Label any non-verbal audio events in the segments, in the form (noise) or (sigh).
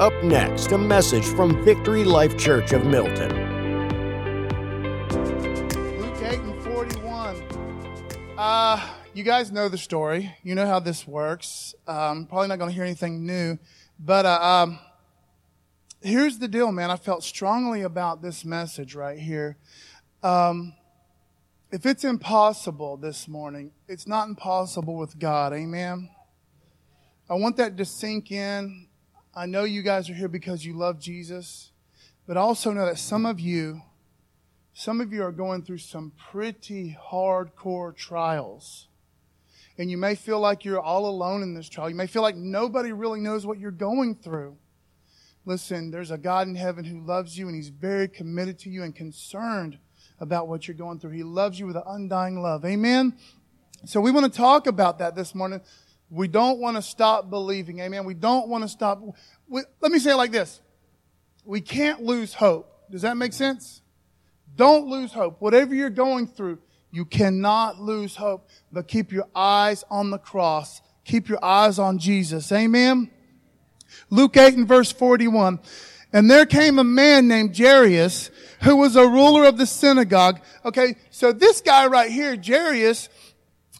Up next, a message from Victory Life Church of Milton. Luke 8 and 41. Uh, you guys know the story. You know how this works. Um, probably not going to hear anything new. But uh, um, here's the deal, man. I felt strongly about this message right here. Um, if it's impossible this morning, it's not impossible with God. Amen. I want that to sink in. I know you guys are here because you love Jesus, but also know that some of you, some of you are going through some pretty hardcore trials. And you may feel like you're all alone in this trial. You may feel like nobody really knows what you're going through. Listen, there's a God in heaven who loves you and he's very committed to you and concerned about what you're going through. He loves you with an undying love. Amen. So we want to talk about that this morning. We don't want to stop believing. Amen. We don't want to stop. We, let me say it like this. We can't lose hope. Does that make sense? Don't lose hope. Whatever you're going through, you cannot lose hope, but keep your eyes on the cross. Keep your eyes on Jesus. Amen. Luke 8 and verse 41. And there came a man named Jairus who was a ruler of the synagogue. Okay. So this guy right here, Jairus,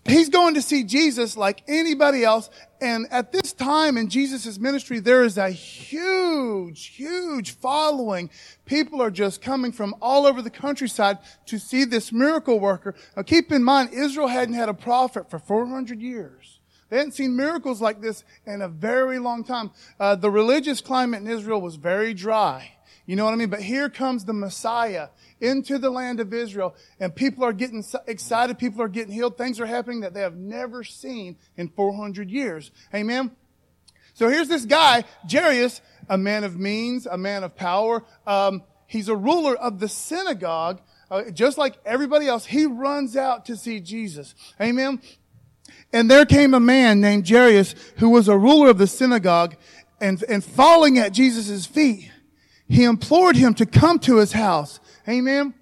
he's going to see Jesus like anybody else. And at this time in Jesus' ministry, there is a huge, huge following. People are just coming from all over the countryside to see this miracle worker. Now keep in mind, Israel hadn't had a prophet for 400 years. They hadn't seen miracles like this in a very long time. Uh, the religious climate in Israel was very dry. You know what I mean? But here comes the Messiah into the land of Israel, and people are getting excited. People are getting healed. Things are happening that they have never seen in 400 years. Amen? So here's this guy, Jairus, a man of means, a man of power. Um, he's a ruler of the synagogue. Uh, just like everybody else, he runs out to see Jesus. Amen? And there came a man named Jairus who was a ruler of the synagogue and, and falling at Jesus' feet, he implored him to come to his house. Amen.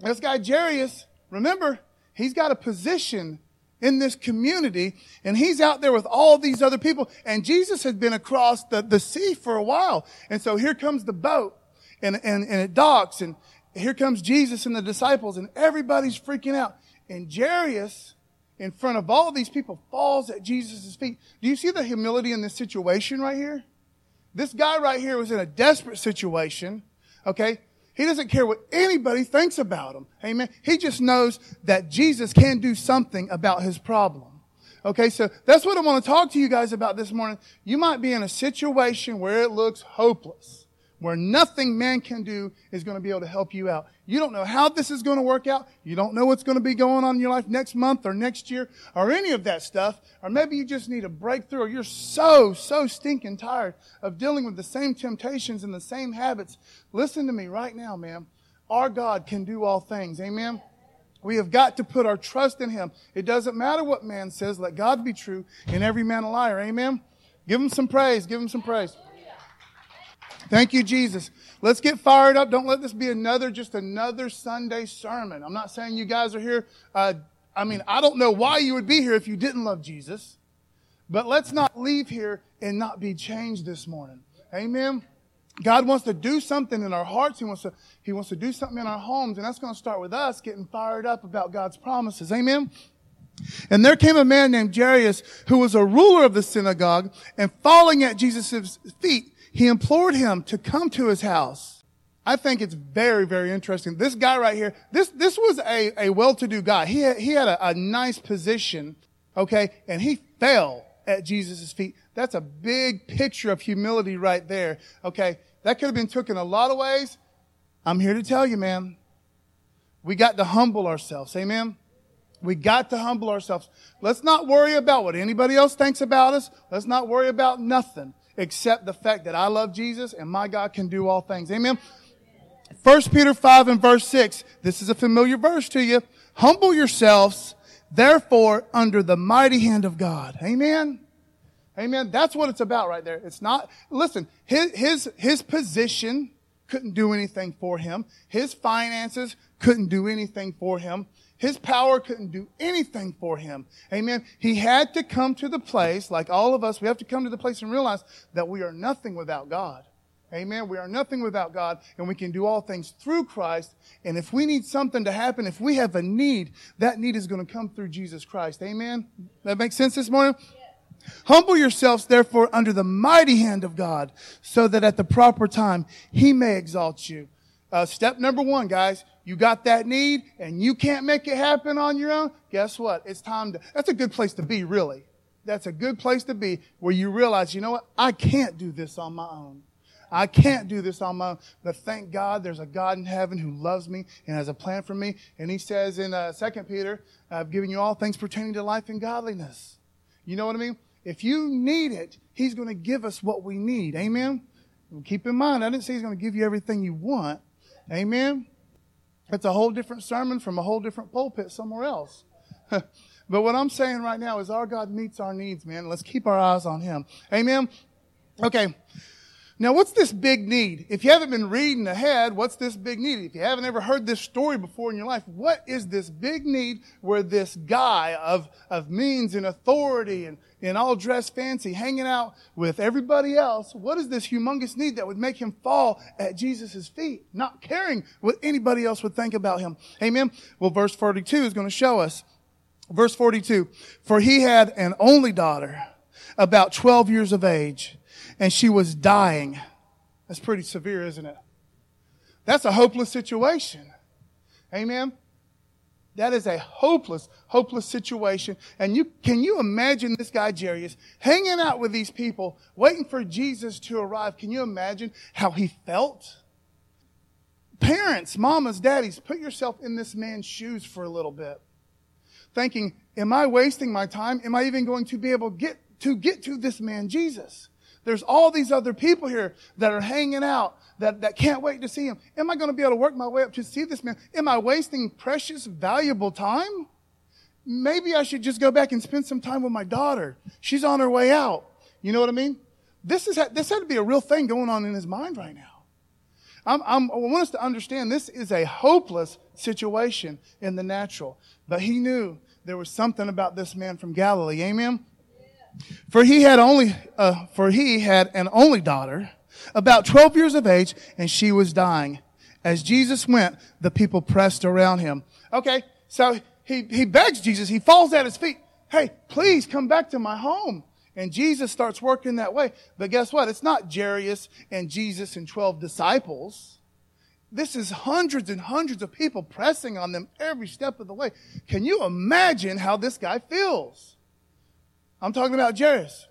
This guy Jairus, remember, he's got a position in this community and he's out there with all these other people and Jesus had been across the, the sea for a while. And so here comes the boat and, and, and it docks and here comes Jesus and the disciples and everybody's freaking out. And Jairus, in front of all these people, falls at Jesus' feet. Do you see the humility in this situation right here? This guy right here was in a desperate situation. Okay. He doesn't care what anybody thinks about him. Amen. He just knows that Jesus can do something about his problem. Okay, so that's what I want to talk to you guys about this morning. You might be in a situation where it looks hopeless where nothing man can do is going to be able to help you out. You don't know how this is going to work out. You don't know what's going to be going on in your life next month or next year or any of that stuff. Or maybe you just need a breakthrough or you're so, so stinking tired of dealing with the same temptations and the same habits. Listen to me right now, man. Our God can do all things. Amen. We have got to put our trust in Him. It doesn't matter what man says. Let God be true and every man a liar. Amen. Give him some praise. Give him some praise. Thank you, Jesus. Let's get fired up. Don't let this be another, just another Sunday sermon. I'm not saying you guys are here. Uh, I mean, I don't know why you would be here if you didn't love Jesus. But let's not leave here and not be changed this morning. Amen. God wants to do something in our hearts. He wants to, He wants to do something in our homes. And that's going to start with us getting fired up about God's promises. Amen. And there came a man named Jairus who was a ruler of the synagogue and falling at Jesus' feet, he implored him to come to his house. I think it's very, very interesting. This guy right here, this, this was a, a well-to-do guy. He had, he had a, a nice position, okay, and he fell at Jesus' feet. That's a big picture of humility right there, okay? That could have been taken a lot of ways. I'm here to tell you, man, we got to humble ourselves. Amen? We got to humble ourselves. Let's not worry about what anybody else thinks about us. Let's not worry about nothing except the fact that I love Jesus and my God can do all things. Amen. 1 Peter 5 and verse 6. This is a familiar verse to you. Humble yourselves, therefore, under the mighty hand of God. Amen. Amen. That's what it's about right there. It's not, listen, his, his, his position couldn't do anything for him. His finances couldn't do anything for him. His power couldn't do anything for him. Amen. He had to come to the place, like all of us, we have to come to the place and realize that we are nothing without God. Amen. We are nothing without God, and we can do all things through Christ. And if we need something to happen, if we have a need, that need is going to come through Jesus Christ. Amen. That makes sense this morning? Humble yourselves, therefore, under the mighty hand of God, so that at the proper time he may exalt you. Uh, step number one, guys, you got that need and you can't make it happen on your own. Guess what? It's time to, that's a good place to be, really. That's a good place to be where you realize, you know what? I can't do this on my own. I can't do this on my own. But thank God there's a God in heaven who loves me and has a plan for me. And he says in uh, 2 Peter, I've given you all things pertaining to life and godliness. You know what I mean? If you need it, he's going to give us what we need. Amen? And keep in mind, I didn't say he's going to give you everything you want. Amen? That's a whole different sermon from a whole different pulpit somewhere else. (laughs) but what I'm saying right now is our God meets our needs, man. Let's keep our eyes on him. Amen? Okay. Now, what's this big need? If you haven't been reading ahead, what's this big need? If you haven't ever heard this story before in your life, what is this big need where this guy of, of means and authority and, and all dressed fancy, hanging out with everybody else, what is this humongous need that would make him fall at Jesus' feet, not caring what anybody else would think about him? Amen? Well, verse 42 is going to show us. Verse 42, for he had an only daughter, about 12 years of age and she was dying. That's pretty severe, isn't it? That's a hopeless situation. Amen. That is a hopeless, hopeless situation. And you, can you imagine this guy, Jairus, hanging out with these people, waiting for Jesus to arrive? Can you imagine how he felt? Parents, mamas, daddies, put yourself in this man's shoes for a little bit. Thinking, am I wasting my time? Am I even going to be able get to get to this man, Jesus? There's all these other people here that are hanging out that, that can't wait to see him. Am I going to be able to work my way up to see this man? Am I wasting precious, valuable time? Maybe I should just go back and spend some time with my daughter. She's on her way out. You know what I mean? This is this had to be a real thing going on in his mind right now. I'm, I'm, I want us to understand this is a hopeless situation in the natural, but he knew there was something about this man from Galilee. Amen. For he had only, uh, for he had an only daughter, about 12 years of age, and she was dying. As Jesus went, the people pressed around him. Okay, so he, he begs Jesus, he falls at his feet. Hey, please come back to my home. And Jesus starts working that way. But guess what? It's not Jairus and Jesus and 12 disciples. This is hundreds and hundreds of people pressing on them every step of the way. Can you imagine how this guy feels? I'm talking about Jairus.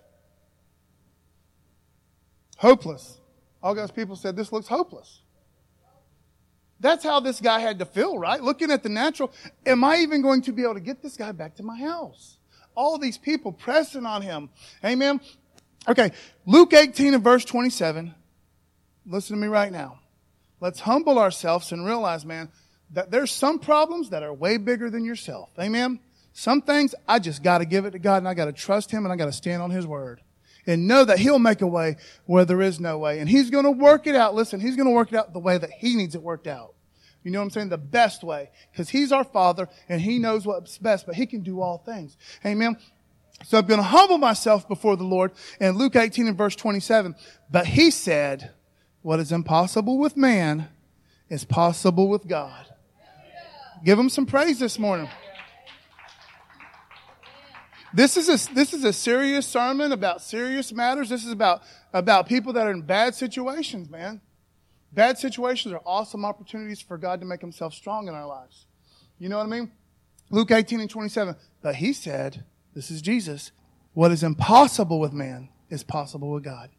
Hopeless. All God's people said, This looks hopeless. That's how this guy had to feel, right? Looking at the natural, am I even going to be able to get this guy back to my house? All these people pressing on him. Amen. Okay, Luke 18 and verse 27. Listen to me right now. Let's humble ourselves and realize, man, that there's some problems that are way bigger than yourself. Amen. Some things I just got to give it to God and I got to trust Him and I got to stand on His word and know that He'll make a way where there is no way. And He's going to work it out. Listen, He's going to work it out the way that He needs it worked out. You know what I'm saying? The best way. Because He's our Father and He knows what's best, but He can do all things. Amen. So I'm going to humble myself before the Lord. And Luke 18 and verse 27. But He said, what is impossible with man is possible with God. Give Him some praise this morning. This is a, this is a serious sermon about serious matters. This is about, about people that are in bad situations, man. Bad situations are awesome opportunities for God to make himself strong in our lives. You know what I mean? Luke 18 and 27. But he said, this is Jesus, what is impossible with man is possible with God.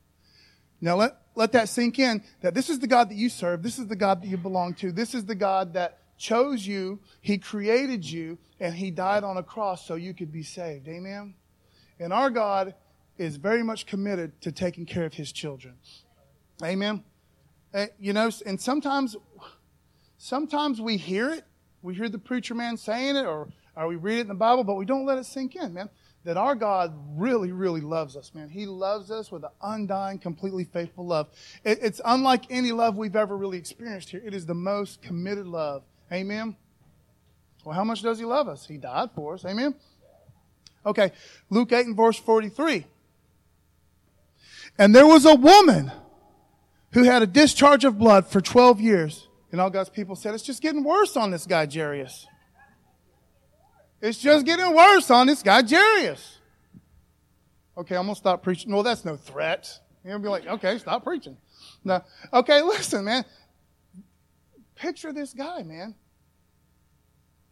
Now let, let that sink in that this is the God that you serve. This is the God that you belong to. This is the God that chose you, He created you, and He died on a cross so you could be saved. Amen? And our God is very much committed to taking care of His children. Amen? Uh, you know, and sometimes, sometimes we hear it. We hear the preacher man saying it, or, or we read it in the Bible, but we don't let it sink in, man. That our God really, really loves us, man. He loves us with an undying, completely faithful love. It, it's unlike any love we've ever really experienced here. It is the most committed love Amen? Well, how much does he love us? He died for us. Amen? Okay, Luke 8 and verse 43. And there was a woman who had a discharge of blood for 12 years. And all God's people said, it's just getting worse on this guy, Jairus. It's just getting worse on this guy, Jairus. Okay, I'm going to stop preaching. Well, that's no threat. You'll be like, okay, stop preaching. No. Okay, (laughs) listen, man. Picture this guy, man.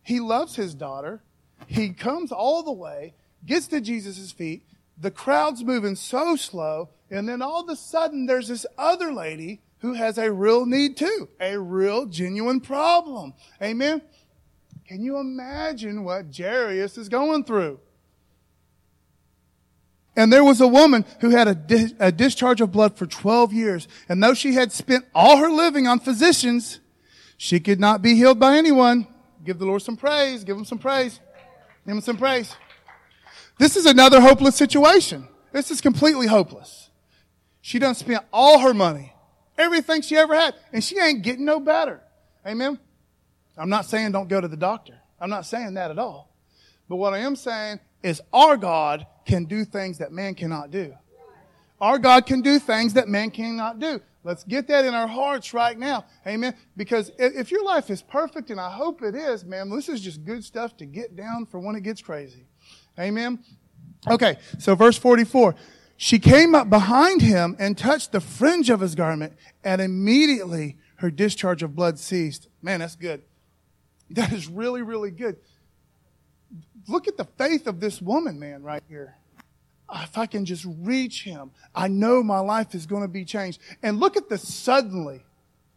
He loves his daughter. He comes all the way, gets to Jesus' feet. The crowd's moving so slow. And then all of a sudden, there's this other lady who has a real need too, a real genuine problem. Amen. Can you imagine what Jairus is going through? And there was a woman who had a, a, discharge of blood for 12 years. And though she had spent all her living on physicians, she could not be healed by anyone. Give the Lord some praise. Give him some praise. Give him some praise. This is another hopeless situation. This is completely hopeless. She done spent all her money, everything she ever had, and she ain't getting no better. Amen. I'm not saying don't go to the doctor. I'm not saying that at all. But what I am saying is our God can do things that man cannot do. Our God can do things that man cannot do. Let's get that in our hearts right now. Amen. Because if your life is perfect, and I hope it is, man, this is just good stuff to get down for when it gets crazy. Amen. Okay, so verse 44. She came up behind him and touched the fringe of his garment, and immediately her discharge of blood ceased. Man, that's good. That is really, really good. Look at the faith of this woman, man, right here. If I can just reach him, I know my life is going to be changed. And look at the suddenly.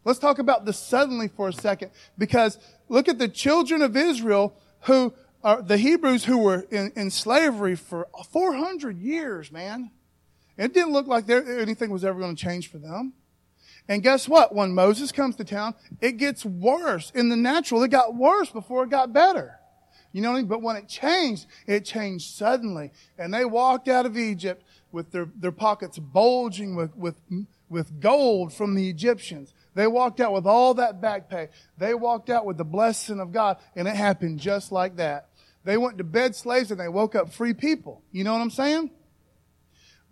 Let's talk about the suddenly for a second, because look at the children of Israel who are the Hebrews who were in, in slavery for 400 years, man. It didn't look like there, anything was ever going to change for them. And guess what? When Moses comes to town, it gets worse. In the natural, it got worse before it got better. You know what I mean? But when it changed, it changed suddenly. And they walked out of Egypt with their, their pockets bulging with, with, with gold from the Egyptians. They walked out with all that back pay. They walked out with the blessing of God, and it happened just like that. They went to bed slaves and they woke up free people. You know what I'm saying?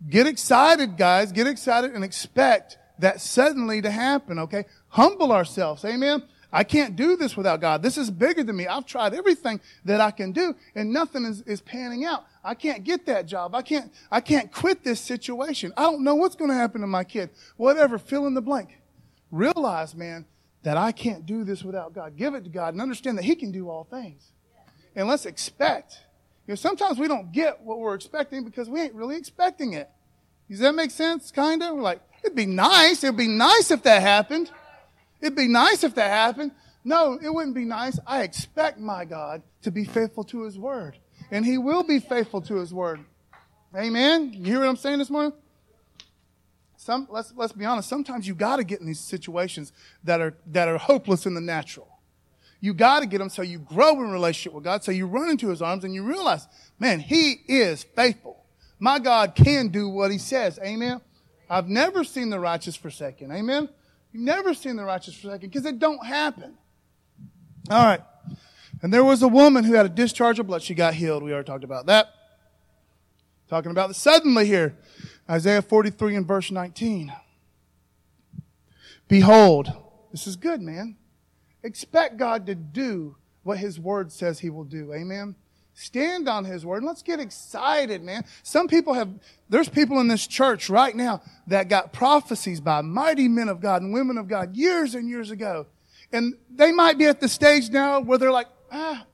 Get excited, guys. Get excited and expect that suddenly to happen, okay? Humble ourselves. Amen. I can't do this without God. This is bigger than me. I've tried everything that I can do and nothing is, is panning out. I can't get that job. I can't, I can't quit this situation. I don't know what's going to happen to my kid. Whatever, fill in the blank. Realize, man, that I can't do this without God. Give it to God and understand that He can do all things. And let's expect. You know, sometimes we don't get what we're expecting because we ain't really expecting it. Does that make sense? Kind of? We're like, it'd be nice. It'd be nice if that happened. It'd be nice if that happened. No, it wouldn't be nice. I expect my God to be faithful to his word. And he will be faithful to his word. Amen. You hear what I'm saying this morning? Some, let's, let's be honest. Sometimes you got to get in these situations that are, that are hopeless in the natural. You got to get them so you grow in relationship with God, so you run into his arms and you realize, man, he is faithful. My God can do what he says. Amen. I've never seen the righteous forsaken. Amen. You've never seen the righteous forsaken because it don't happen. All right. And there was a woman who had a discharge of blood. She got healed. We already talked about that. Talking about the suddenly here. Isaiah 43 and verse 19. Behold, this is good, man. Expect God to do what his word says he will do. Amen. Stand on His word and let's get excited, man. Some people have, there's people in this church right now that got prophecies by mighty men of God and women of God years and years ago. And they might be at the stage now where they're like, ah,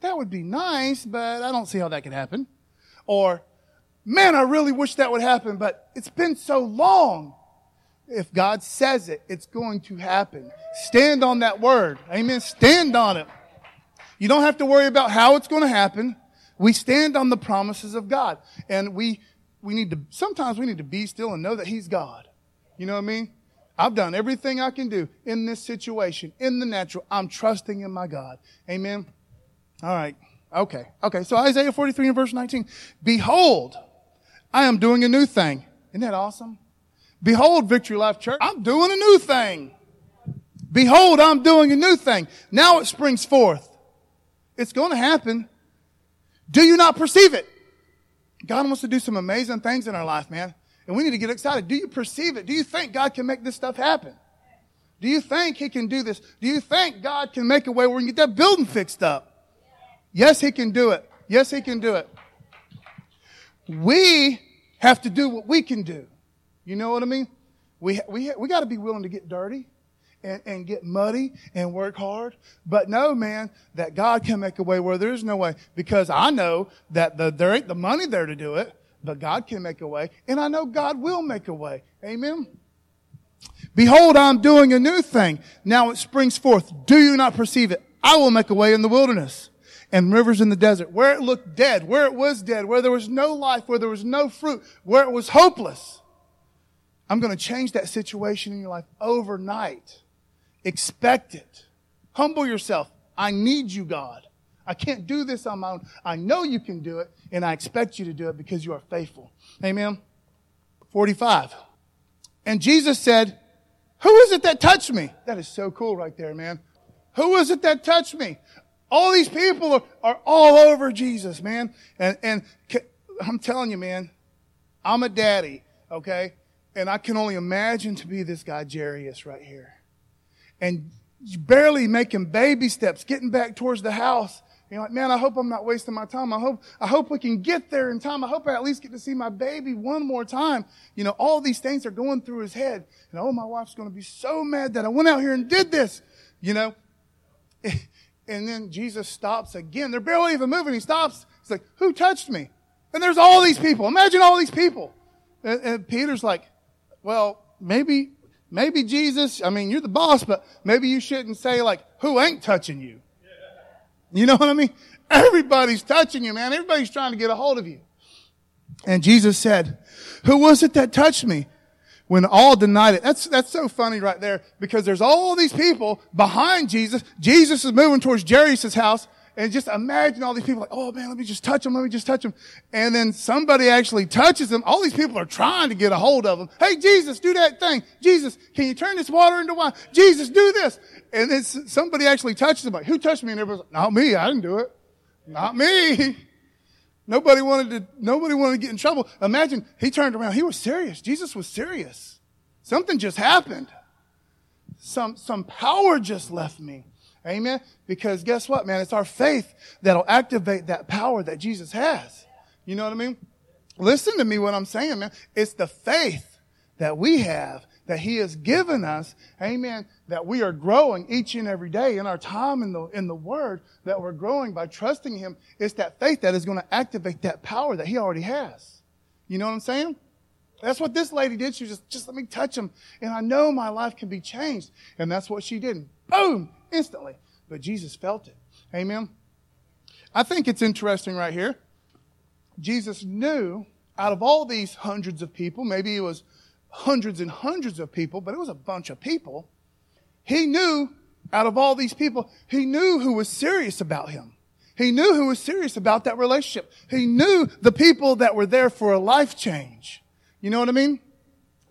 that would be nice, but I don't see how that could happen. Or, man, I really wish that would happen, but it's been so long. If God says it, it's going to happen. Stand on that word. Amen. Stand on it. You don't have to worry about how it's going to happen. We stand on the promises of God. And we, we need to, sometimes we need to be still and know that He's God. You know what I mean? I've done everything I can do in this situation, in the natural. I'm trusting in my God. Amen. All right. Okay. Okay. So Isaiah 43 and verse 19. Behold, I am doing a new thing. Isn't that awesome? Behold, Victory Life Church, I'm doing a new thing. Behold, I'm doing a new thing. Now it springs forth. It's going to happen. Do you not perceive it? God wants to do some amazing things in our life, man. And we need to get excited. Do you perceive it? Do you think God can make this stuff happen? Do you think He can do this? Do you think God can make a way where we can get that building fixed up? Yes, He can do it. Yes, He can do it. We have to do what we can do. You know what I mean? We, we, we got to be willing to get dirty and, and get muddy and work hard. But no, man, that God can make a way where there's no way because I know that the, there ain't the money there to do it, but God can make a way. And I know God will make a way. Amen. Behold, I'm doing a new thing. Now it springs forth. Do you not perceive it? I will make a way in the wilderness and rivers in the desert. Where it looked dead, where it was dead, where there was no life, where there was no fruit, where it was hopeless. I'm going to change that situation in your life overnight. Expect it. Humble yourself. I need you, God. I can't do this on my own. I know you can do it, and I expect you to do it because you are faithful. Amen. 45. And Jesus said, Who is it that touched me? That is so cool right there, man. Who is it that touched me? All these people are, are all over Jesus, man. And, and I'm telling you, man, I'm a daddy, okay? And I can only imagine to be this guy, Jairus, right here and barely making baby steps, getting back towards the house. You're like, man, I hope I'm not wasting my time. I hope, I hope we can get there in time. I hope I at least get to see my baby one more time. You know, all these things are going through his head. And oh, my wife's going to be so mad that I went out here and did this, you know. (laughs) And then Jesus stops again. They're barely even moving. He stops. He's like, who touched me? And there's all these people. Imagine all these people. And, and Peter's like, well, maybe, maybe Jesus, I mean, you're the boss, but maybe you shouldn't say like, who ain't touching you? You know what I mean? Everybody's touching you, man. Everybody's trying to get a hold of you. And Jesus said, who was it that touched me? When all denied it. That's, that's so funny right there because there's all these people behind Jesus. Jesus is moving towards Jairus' house and just imagine all these people like, oh man, let me just touch him. Let me just touch him. And then somebody actually touches them. All these people are trying to get a hold of them. Hey, Jesus, do that thing. Jesus, can you turn this water into wine? Jesus, do this. And then somebody actually touches him. Like, who touched me? And everybody's like, not me. I didn't do it. Not me. (laughs) Nobody wanted to, nobody wanted to get in trouble. Imagine he turned around. He was serious. Jesus was serious. Something just happened. Some, some power just left me. Amen. Because guess what, man? It's our faith that'll activate that power that Jesus has. You know what I mean? Listen to me what I'm saying, man. It's the faith that we have that he has given us. Amen. That we are growing each and every day in our time in the, in the word that we're growing by trusting him. It's that faith that is going to activate that power that he already has. You know what I'm saying? That's what this lady did. She just, just let me touch him. And I know my life can be changed. And that's what she did. Boom! Instantly. But Jesus felt it. Amen. I think it's interesting right here. Jesus knew out of all these hundreds of people, maybe it was hundreds and hundreds of people, but it was a bunch of people. He knew out of all these people, he knew who was serious about him. He knew who was serious about that relationship. He knew the people that were there for a life change. You know what I mean?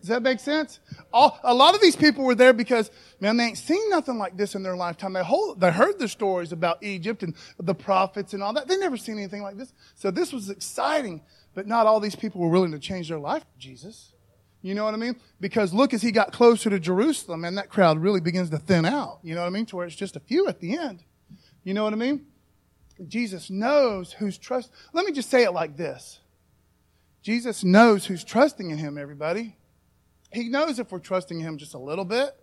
Does that make sense? All, a lot of these people were there because, man, they ain't seen nothing like this in their lifetime. They, whole, they heard the stories about Egypt and the prophets and all that. They never seen anything like this. So this was exciting, but not all these people were willing to change their life for Jesus. You know what I mean? Because look, as he got closer to Jerusalem, and that crowd really begins to thin out. You know what I mean? To where it's just a few at the end. You know what I mean? Jesus knows who's trust. Let me just say it like this. Jesus knows who's trusting in him, everybody. He knows if we're trusting him just a little bit.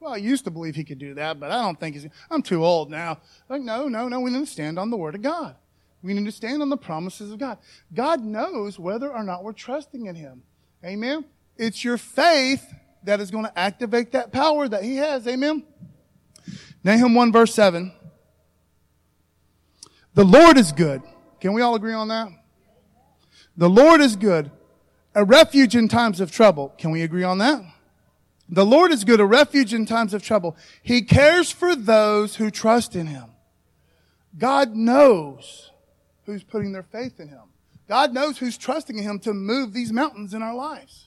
Well, I used to believe he could do that, but I don't think he's, I'm too old now. Like, no, no, no, we need to stand on the word of God. We need to stand on the promises of God. God knows whether or not we're trusting in him. Amen. It's your faith that is going to activate that power that he has. Amen. Nahum 1 verse 7. The Lord is good. Can we all agree on that? The Lord is good a refuge in times of trouble. Can we agree on that? The Lord is good, a refuge in times of trouble. He cares for those who trust in Him. God knows who's putting their faith in Him. God knows who's trusting in Him to move these mountains in our lives.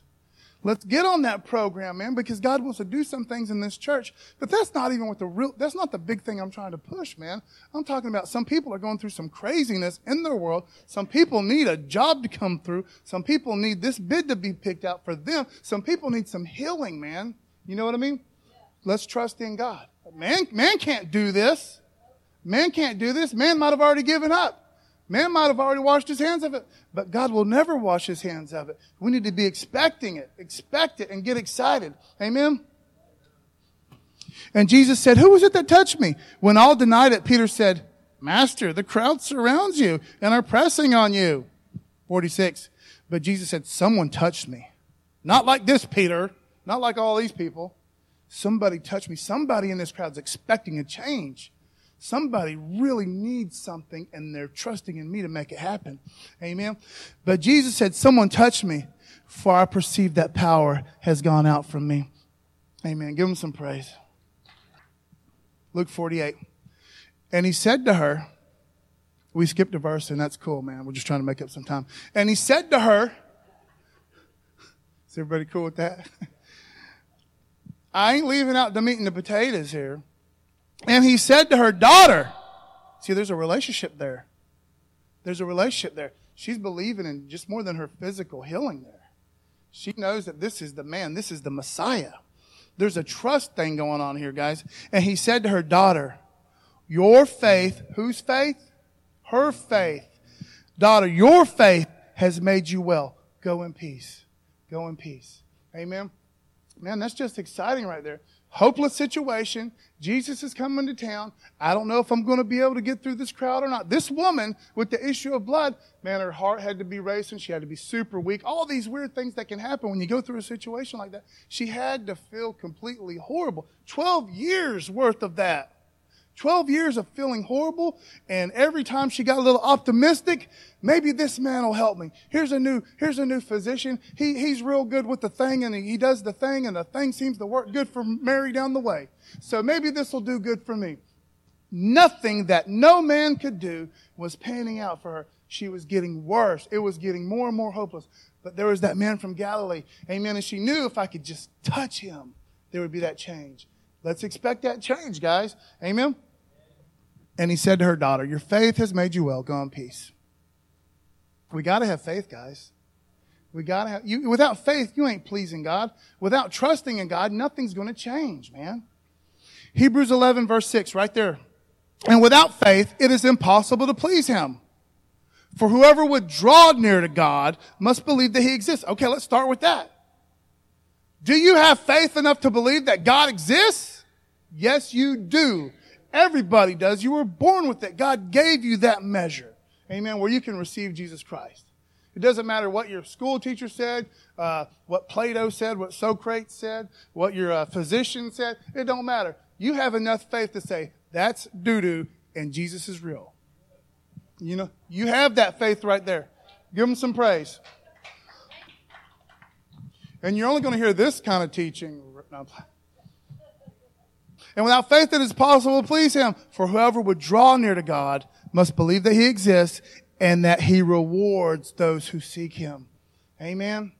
Let's get on that program, man, because God wants to do some things in this church. But that's not even what the real, that's not the big thing I'm trying to push, man. I'm talking about some people are going through some craziness in their world. Some people need a job to come through. Some people need this bid to be picked out for them. Some people need some healing, man. You know what I mean? Let's trust in God. Man, man can't do this. Man can't do this. Man might have already given up. Man might have already washed his hands of it, but God will never wash his hands of it. We need to be expecting it, expect it, and get excited. Amen? And Jesus said, Who was it that touched me? When all denied it, Peter said, Master, the crowd surrounds you and are pressing on you. 46. But Jesus said, Someone touched me. Not like this, Peter. Not like all these people. Somebody touched me. Somebody in this crowd's expecting a change. Somebody really needs something and they're trusting in me to make it happen. Amen. But Jesus said, someone touched me for I perceive that power has gone out from me. Amen. Give him some praise. Luke 48. And he said to her, we skipped a verse and that's cool, man. We're just trying to make up some time. And he said to her, is everybody cool with that? (laughs) I ain't leaving out the meat and the potatoes here. And he said to her, daughter, see, there's a relationship there. There's a relationship there. She's believing in just more than her physical healing there. She knows that this is the man, this is the Messiah. There's a trust thing going on here, guys. And he said to her, daughter, your faith, whose faith? Her faith. Daughter, your faith has made you well. Go in peace. Go in peace. Amen. Man, that's just exciting right there hopeless situation. Jesus is coming to town. I don't know if I'm going to be able to get through this crowd or not. This woman with the issue of blood, man, her heart had to be racing. She had to be super weak. All these weird things that can happen when you go through a situation like that. She had to feel completely horrible. 12 years worth of that. 12 years of feeling horrible, and every time she got a little optimistic, maybe this man will help me. Here's a new, here's a new physician. He, he's real good with the thing, and he does the thing, and the thing seems to work good for Mary down the way. So maybe this will do good for me. Nothing that no man could do was panning out for her. She was getting worse. It was getting more and more hopeless. But there was that man from Galilee. Amen. And she knew if I could just touch him, there would be that change. Let's expect that change, guys. Amen. And he said to her daughter, Your faith has made you well. Go in peace. We got to have faith, guys. We got to have, you, without faith, you ain't pleasing God. Without trusting in God, nothing's going to change, man. Hebrews 11, verse 6, right there. And without faith, it is impossible to please Him. For whoever would draw near to God must believe that He exists. Okay, let's start with that. Do you have faith enough to believe that God exists? Yes, you do. Everybody does. You were born with it. God gave you that measure. Amen. Where you can receive Jesus Christ. It doesn't matter what your school teacher said, uh, what Plato said, what Socrates said, what your uh, physician said. It don't matter. You have enough faith to say, that's doo doo and Jesus is real. You know, you have that faith right there. Give them some praise. And you're only going to hear this kind of teaching. And without faith it is possible to please him. For whoever would draw near to God must believe that he exists and that he rewards those who seek him. Amen.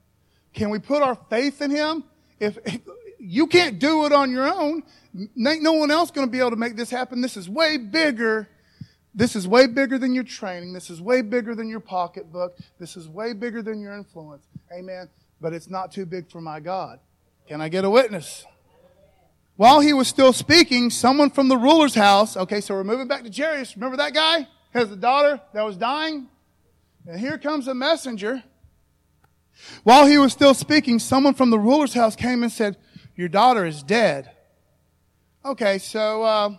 Can we put our faith in him? If, if (laughs) you can't do it on your own, ain't no one else going to be able to make this happen. This is way bigger. This is way bigger than your training. This is way bigger than your pocketbook. This is way bigger than your influence. Amen. But it's not too big for my God. Can I get a witness? While he was still speaking, someone from the ruler's house, okay, so we're moving back to Jairus. Remember that guy? Has a daughter that was dying? And here comes a messenger. While he was still speaking, someone from the ruler's house came and said, Your daughter is dead. Okay, so uh,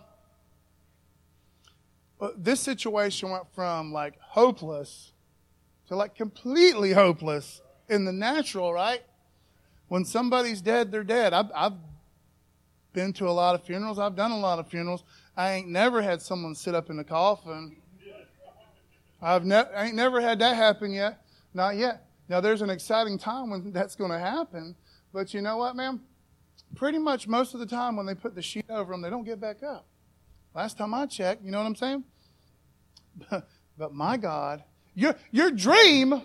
this situation went from like hopeless to like completely hopeless in the natural, right? When somebody's dead, they're dead. I've, I've been to a lot of funerals. I've done a lot of funerals. I ain't never had someone sit up in the coffin. I've ne- I ain't never had that happen yet. Not yet. Now there's an exciting time when that's going to happen. But you know what, man? Pretty much most of the time when they put the sheet over them, they don't get back up. Last time I checked, you know what I'm saying? (laughs) but my God, your, your dream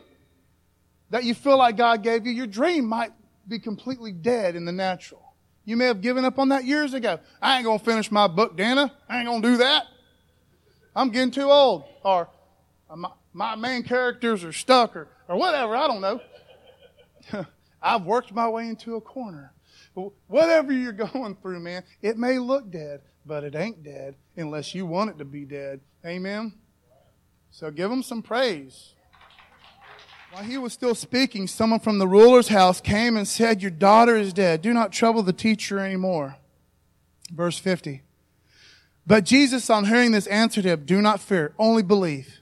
that you feel like God gave you, your dream might be completely dead in the natural. You may have given up on that years ago. I ain't going to finish my book, Dana. I ain't going to do that. I'm getting too old. Or uh, my, my main characters are stuck or, or whatever. I don't know. (laughs) I've worked my way into a corner. Whatever you're (laughs) going through, man, it may look dead, but it ain't dead unless you want it to be dead. Amen? So give them some praise. While he was still speaking, someone from the ruler's house came and said, Your daughter is dead. Do not trouble the teacher anymore. Verse 50. But Jesus, on hearing this, answered him, Do not fear, only believe.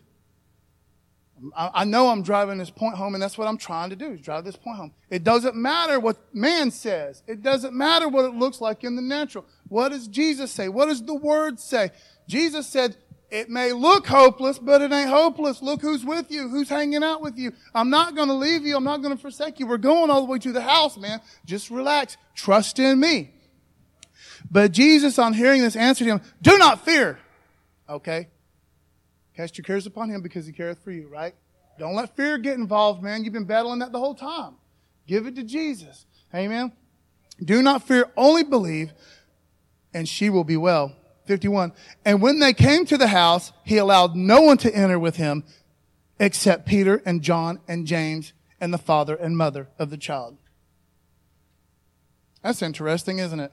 I know I'm driving this point home, and that's what I'm trying to do, is drive this point home. It doesn't matter what man says. It doesn't matter what it looks like in the natural. What does Jesus say? What does the Word say? Jesus said, it may look hopeless, but it ain't hopeless. Look who's with you, who's hanging out with you. I'm not going to leave you. I'm not going to forsake you. We're going all the way to the house, man. Just relax. Trust in me. But Jesus, on hearing this, answered him, Do not fear. Okay? Cast your cares upon him because he careth for you, right? Don't let fear get involved, man. You've been battling that the whole time. Give it to Jesus. Amen. Do not fear, only believe, and she will be well. 51. And when they came to the house, he allowed no one to enter with him except Peter and John and James and the father and mother of the child. That's interesting, isn't it?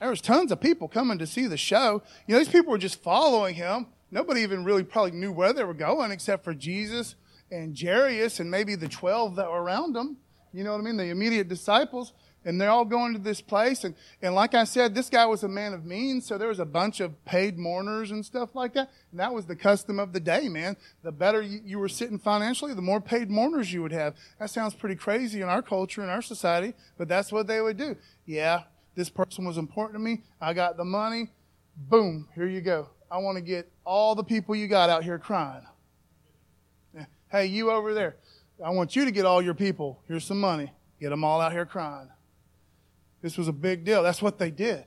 There was tons of people coming to see the show. You know, these people were just following him. Nobody even really probably knew where they were going except for Jesus and Jairus and maybe the 12 that were around them. You know what I mean? The immediate disciples. And they're all going to this place. And, and like I said, this guy was a man of means. So there was a bunch of paid mourners and stuff like that. And that was the custom of the day, man. The better you, you were sitting financially, the more paid mourners you would have. That sounds pretty crazy in our culture, in our society, but that's what they would do. Yeah, this person was important to me. I got the money. Boom, here you go. I want to get all the people you got out here crying. Hey, you over there. I want you to get all your people. Here's some money. Get them all out here crying. This was a big deal. That's what they did.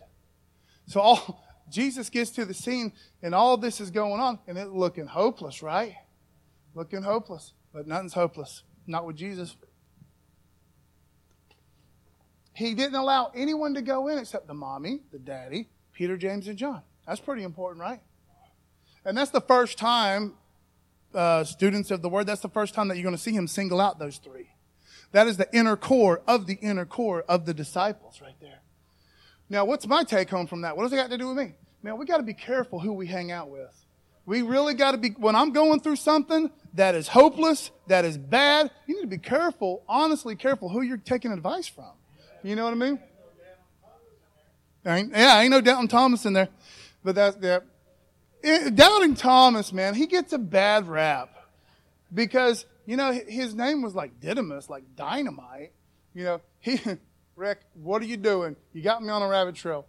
So all (laughs) Jesus gets to the scene and all this is going on and it's looking hopeless, right? Looking hopeless. But nothing's hopeless. Not with Jesus. He didn't allow anyone to go in except the mommy, the daddy, Peter, James, and John. That's pretty important, right? And that's the first time, uh, students of the word, that's the first time that you're going to see him single out those three. That is the inner core of the inner core of the disciples right there. Now, what's my take home from that? What does it got to do with me? Man, we got to be careful who we hang out with. We really got to be, when I'm going through something that is hopeless, that is bad, you need to be careful, honestly careful who you're taking advice from. You know what I mean? Ain't, yeah, ain't no doubting Thomas in there. But that's that. Yeah. Doubting Thomas, man, he gets a bad rap because you know his name was like Didymus, like dynamite. You know, he (laughs) Rick, what are you doing? You got me on a rabbit trail.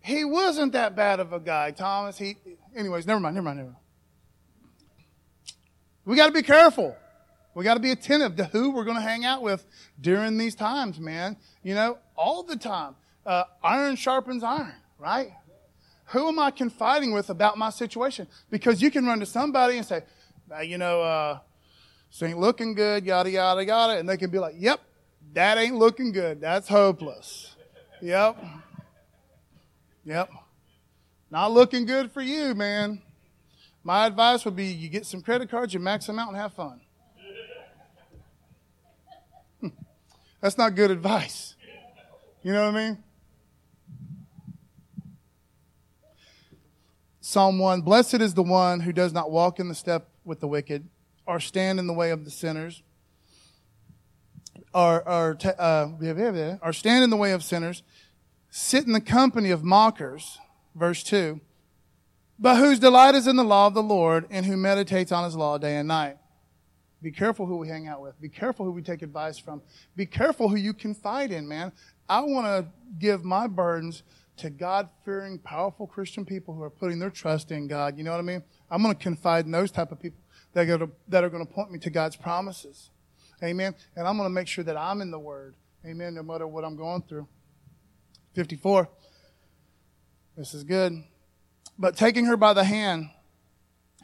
He wasn't that bad of a guy, Thomas. He, anyways, never mind, never mind, never mind. We got to be careful. We got to be attentive to who we're going to hang out with during these times, man. You know, all the time. Uh, iron sharpens iron, right? Who am I confiding with about my situation? Because you can run to somebody and say, you know, uh, this ain't looking good, yada, yada, yada. And they can be like, yep, that ain't looking good. That's hopeless. Yep. Yep. Not looking good for you, man. My advice would be you get some credit cards, you max them out, and have fun. (laughs) That's not good advice. You know what I mean? Psalm 1 Blessed is the one who does not walk in the step with the wicked, or stand in the way of the sinners, or, or, uh, or stand in the way of sinners, sit in the company of mockers. Verse 2 But whose delight is in the law of the Lord, and who meditates on his law day and night. Be careful who we hang out with. Be careful who we take advice from. Be careful who you confide in, man. I want to give my burdens to God fearing, powerful Christian people who are putting their trust in God. You know what I mean? I'm going to confide in those type of people that are, that are going to point me to God's promises. Amen. And I'm going to make sure that I'm in the Word. Amen. No matter what I'm going through. 54. This is good. But taking her by the hand,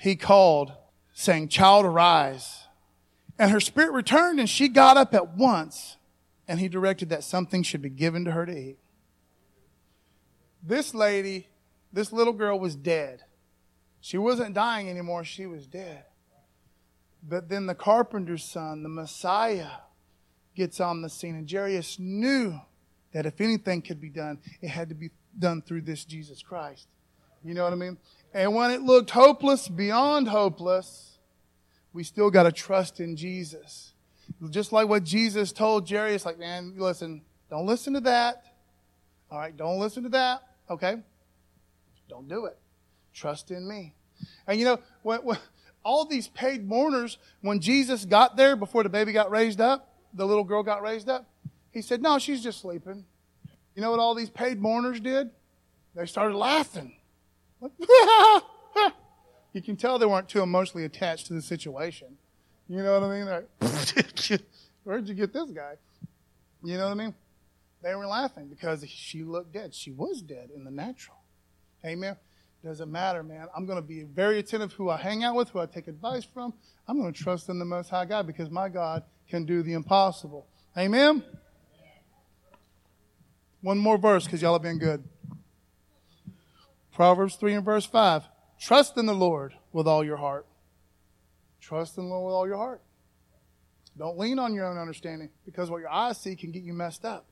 he called, saying, Child, arise. And her spirit returned and she got up at once and he directed that something should be given to her to eat. This lady, this little girl was dead. She wasn't dying anymore, she was dead. But then the carpenter's son, the Messiah, gets on the scene. And Jairus knew that if anything could be done, it had to be done through this Jesus Christ. You know what I mean? And when it looked hopeless, beyond hopeless, we still got to trust in Jesus. Just like what Jesus told Jairus, like, man, listen, don't listen to that. All right, don't listen to that. Okay? Don't do it. Trust in me. And you know, when, when, all these paid mourners, when Jesus got there before the baby got raised up, the little girl got raised up, he said, No, she's just sleeping. You know what all these paid mourners did? They started laughing. (laughs) you can tell they weren't too emotionally attached to the situation. You know what I mean? Like, (laughs) where'd you get this guy? You know what I mean? They were laughing because she looked dead. She was dead in the natural. Amen. Doesn't matter, man. I'm going to be very attentive who I hang out with, who I take advice from. I'm going to trust in the Most High God because my God can do the impossible. Amen. One more verse because y'all have been good. Proverbs 3 and verse 5. Trust in the Lord with all your heart. Trust in the Lord with all your heart. Don't lean on your own understanding because what your eyes see can get you messed up.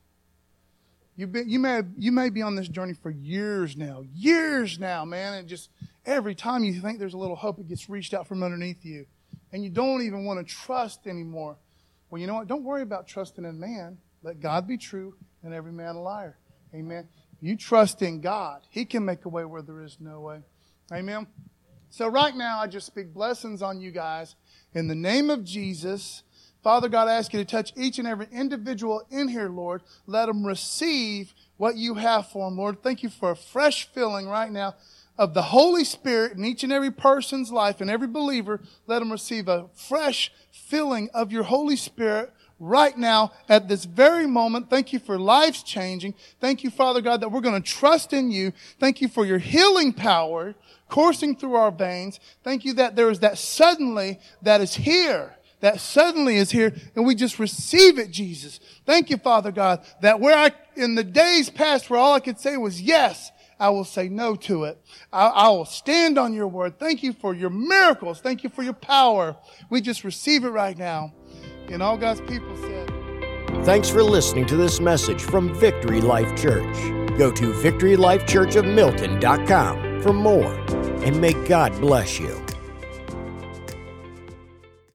You've been, you may, you may be on this journey for years now, years now, man. And just every time you think there's a little hope, it gets reached out from underneath you. And you don't even want to trust anymore. Well, you know what? Don't worry about trusting in man. Let God be true and every man a liar. Amen. You trust in God. He can make a way where there is no way. Amen. So right now, I just speak blessings on you guys. In the name of Jesus, Father God, I ask you to touch each and every individual in here, Lord. Let them receive what you have for them, Lord. Thank you for a fresh filling right now of the Holy Spirit in each and every person's life and every believer. Let them receive a fresh filling of your Holy Spirit right now at this very moment. Thank you for lives changing. Thank you, Father God, that we're going to trust in you. Thank you for your healing power coursing through our veins. Thank you that there is that suddenly that is here that suddenly is here and we just receive it, Jesus. Thank you, Father God, that where I, in the days past where all I could say was yes, I will say no to it. I, I, will stand on your word. Thank you for your miracles. Thank you for your power. We just receive it right now. And all God's people said. Thanks for listening to this message from Victory Life Church. Go to victorylifechurchofmilton.com for more, and may God bless you.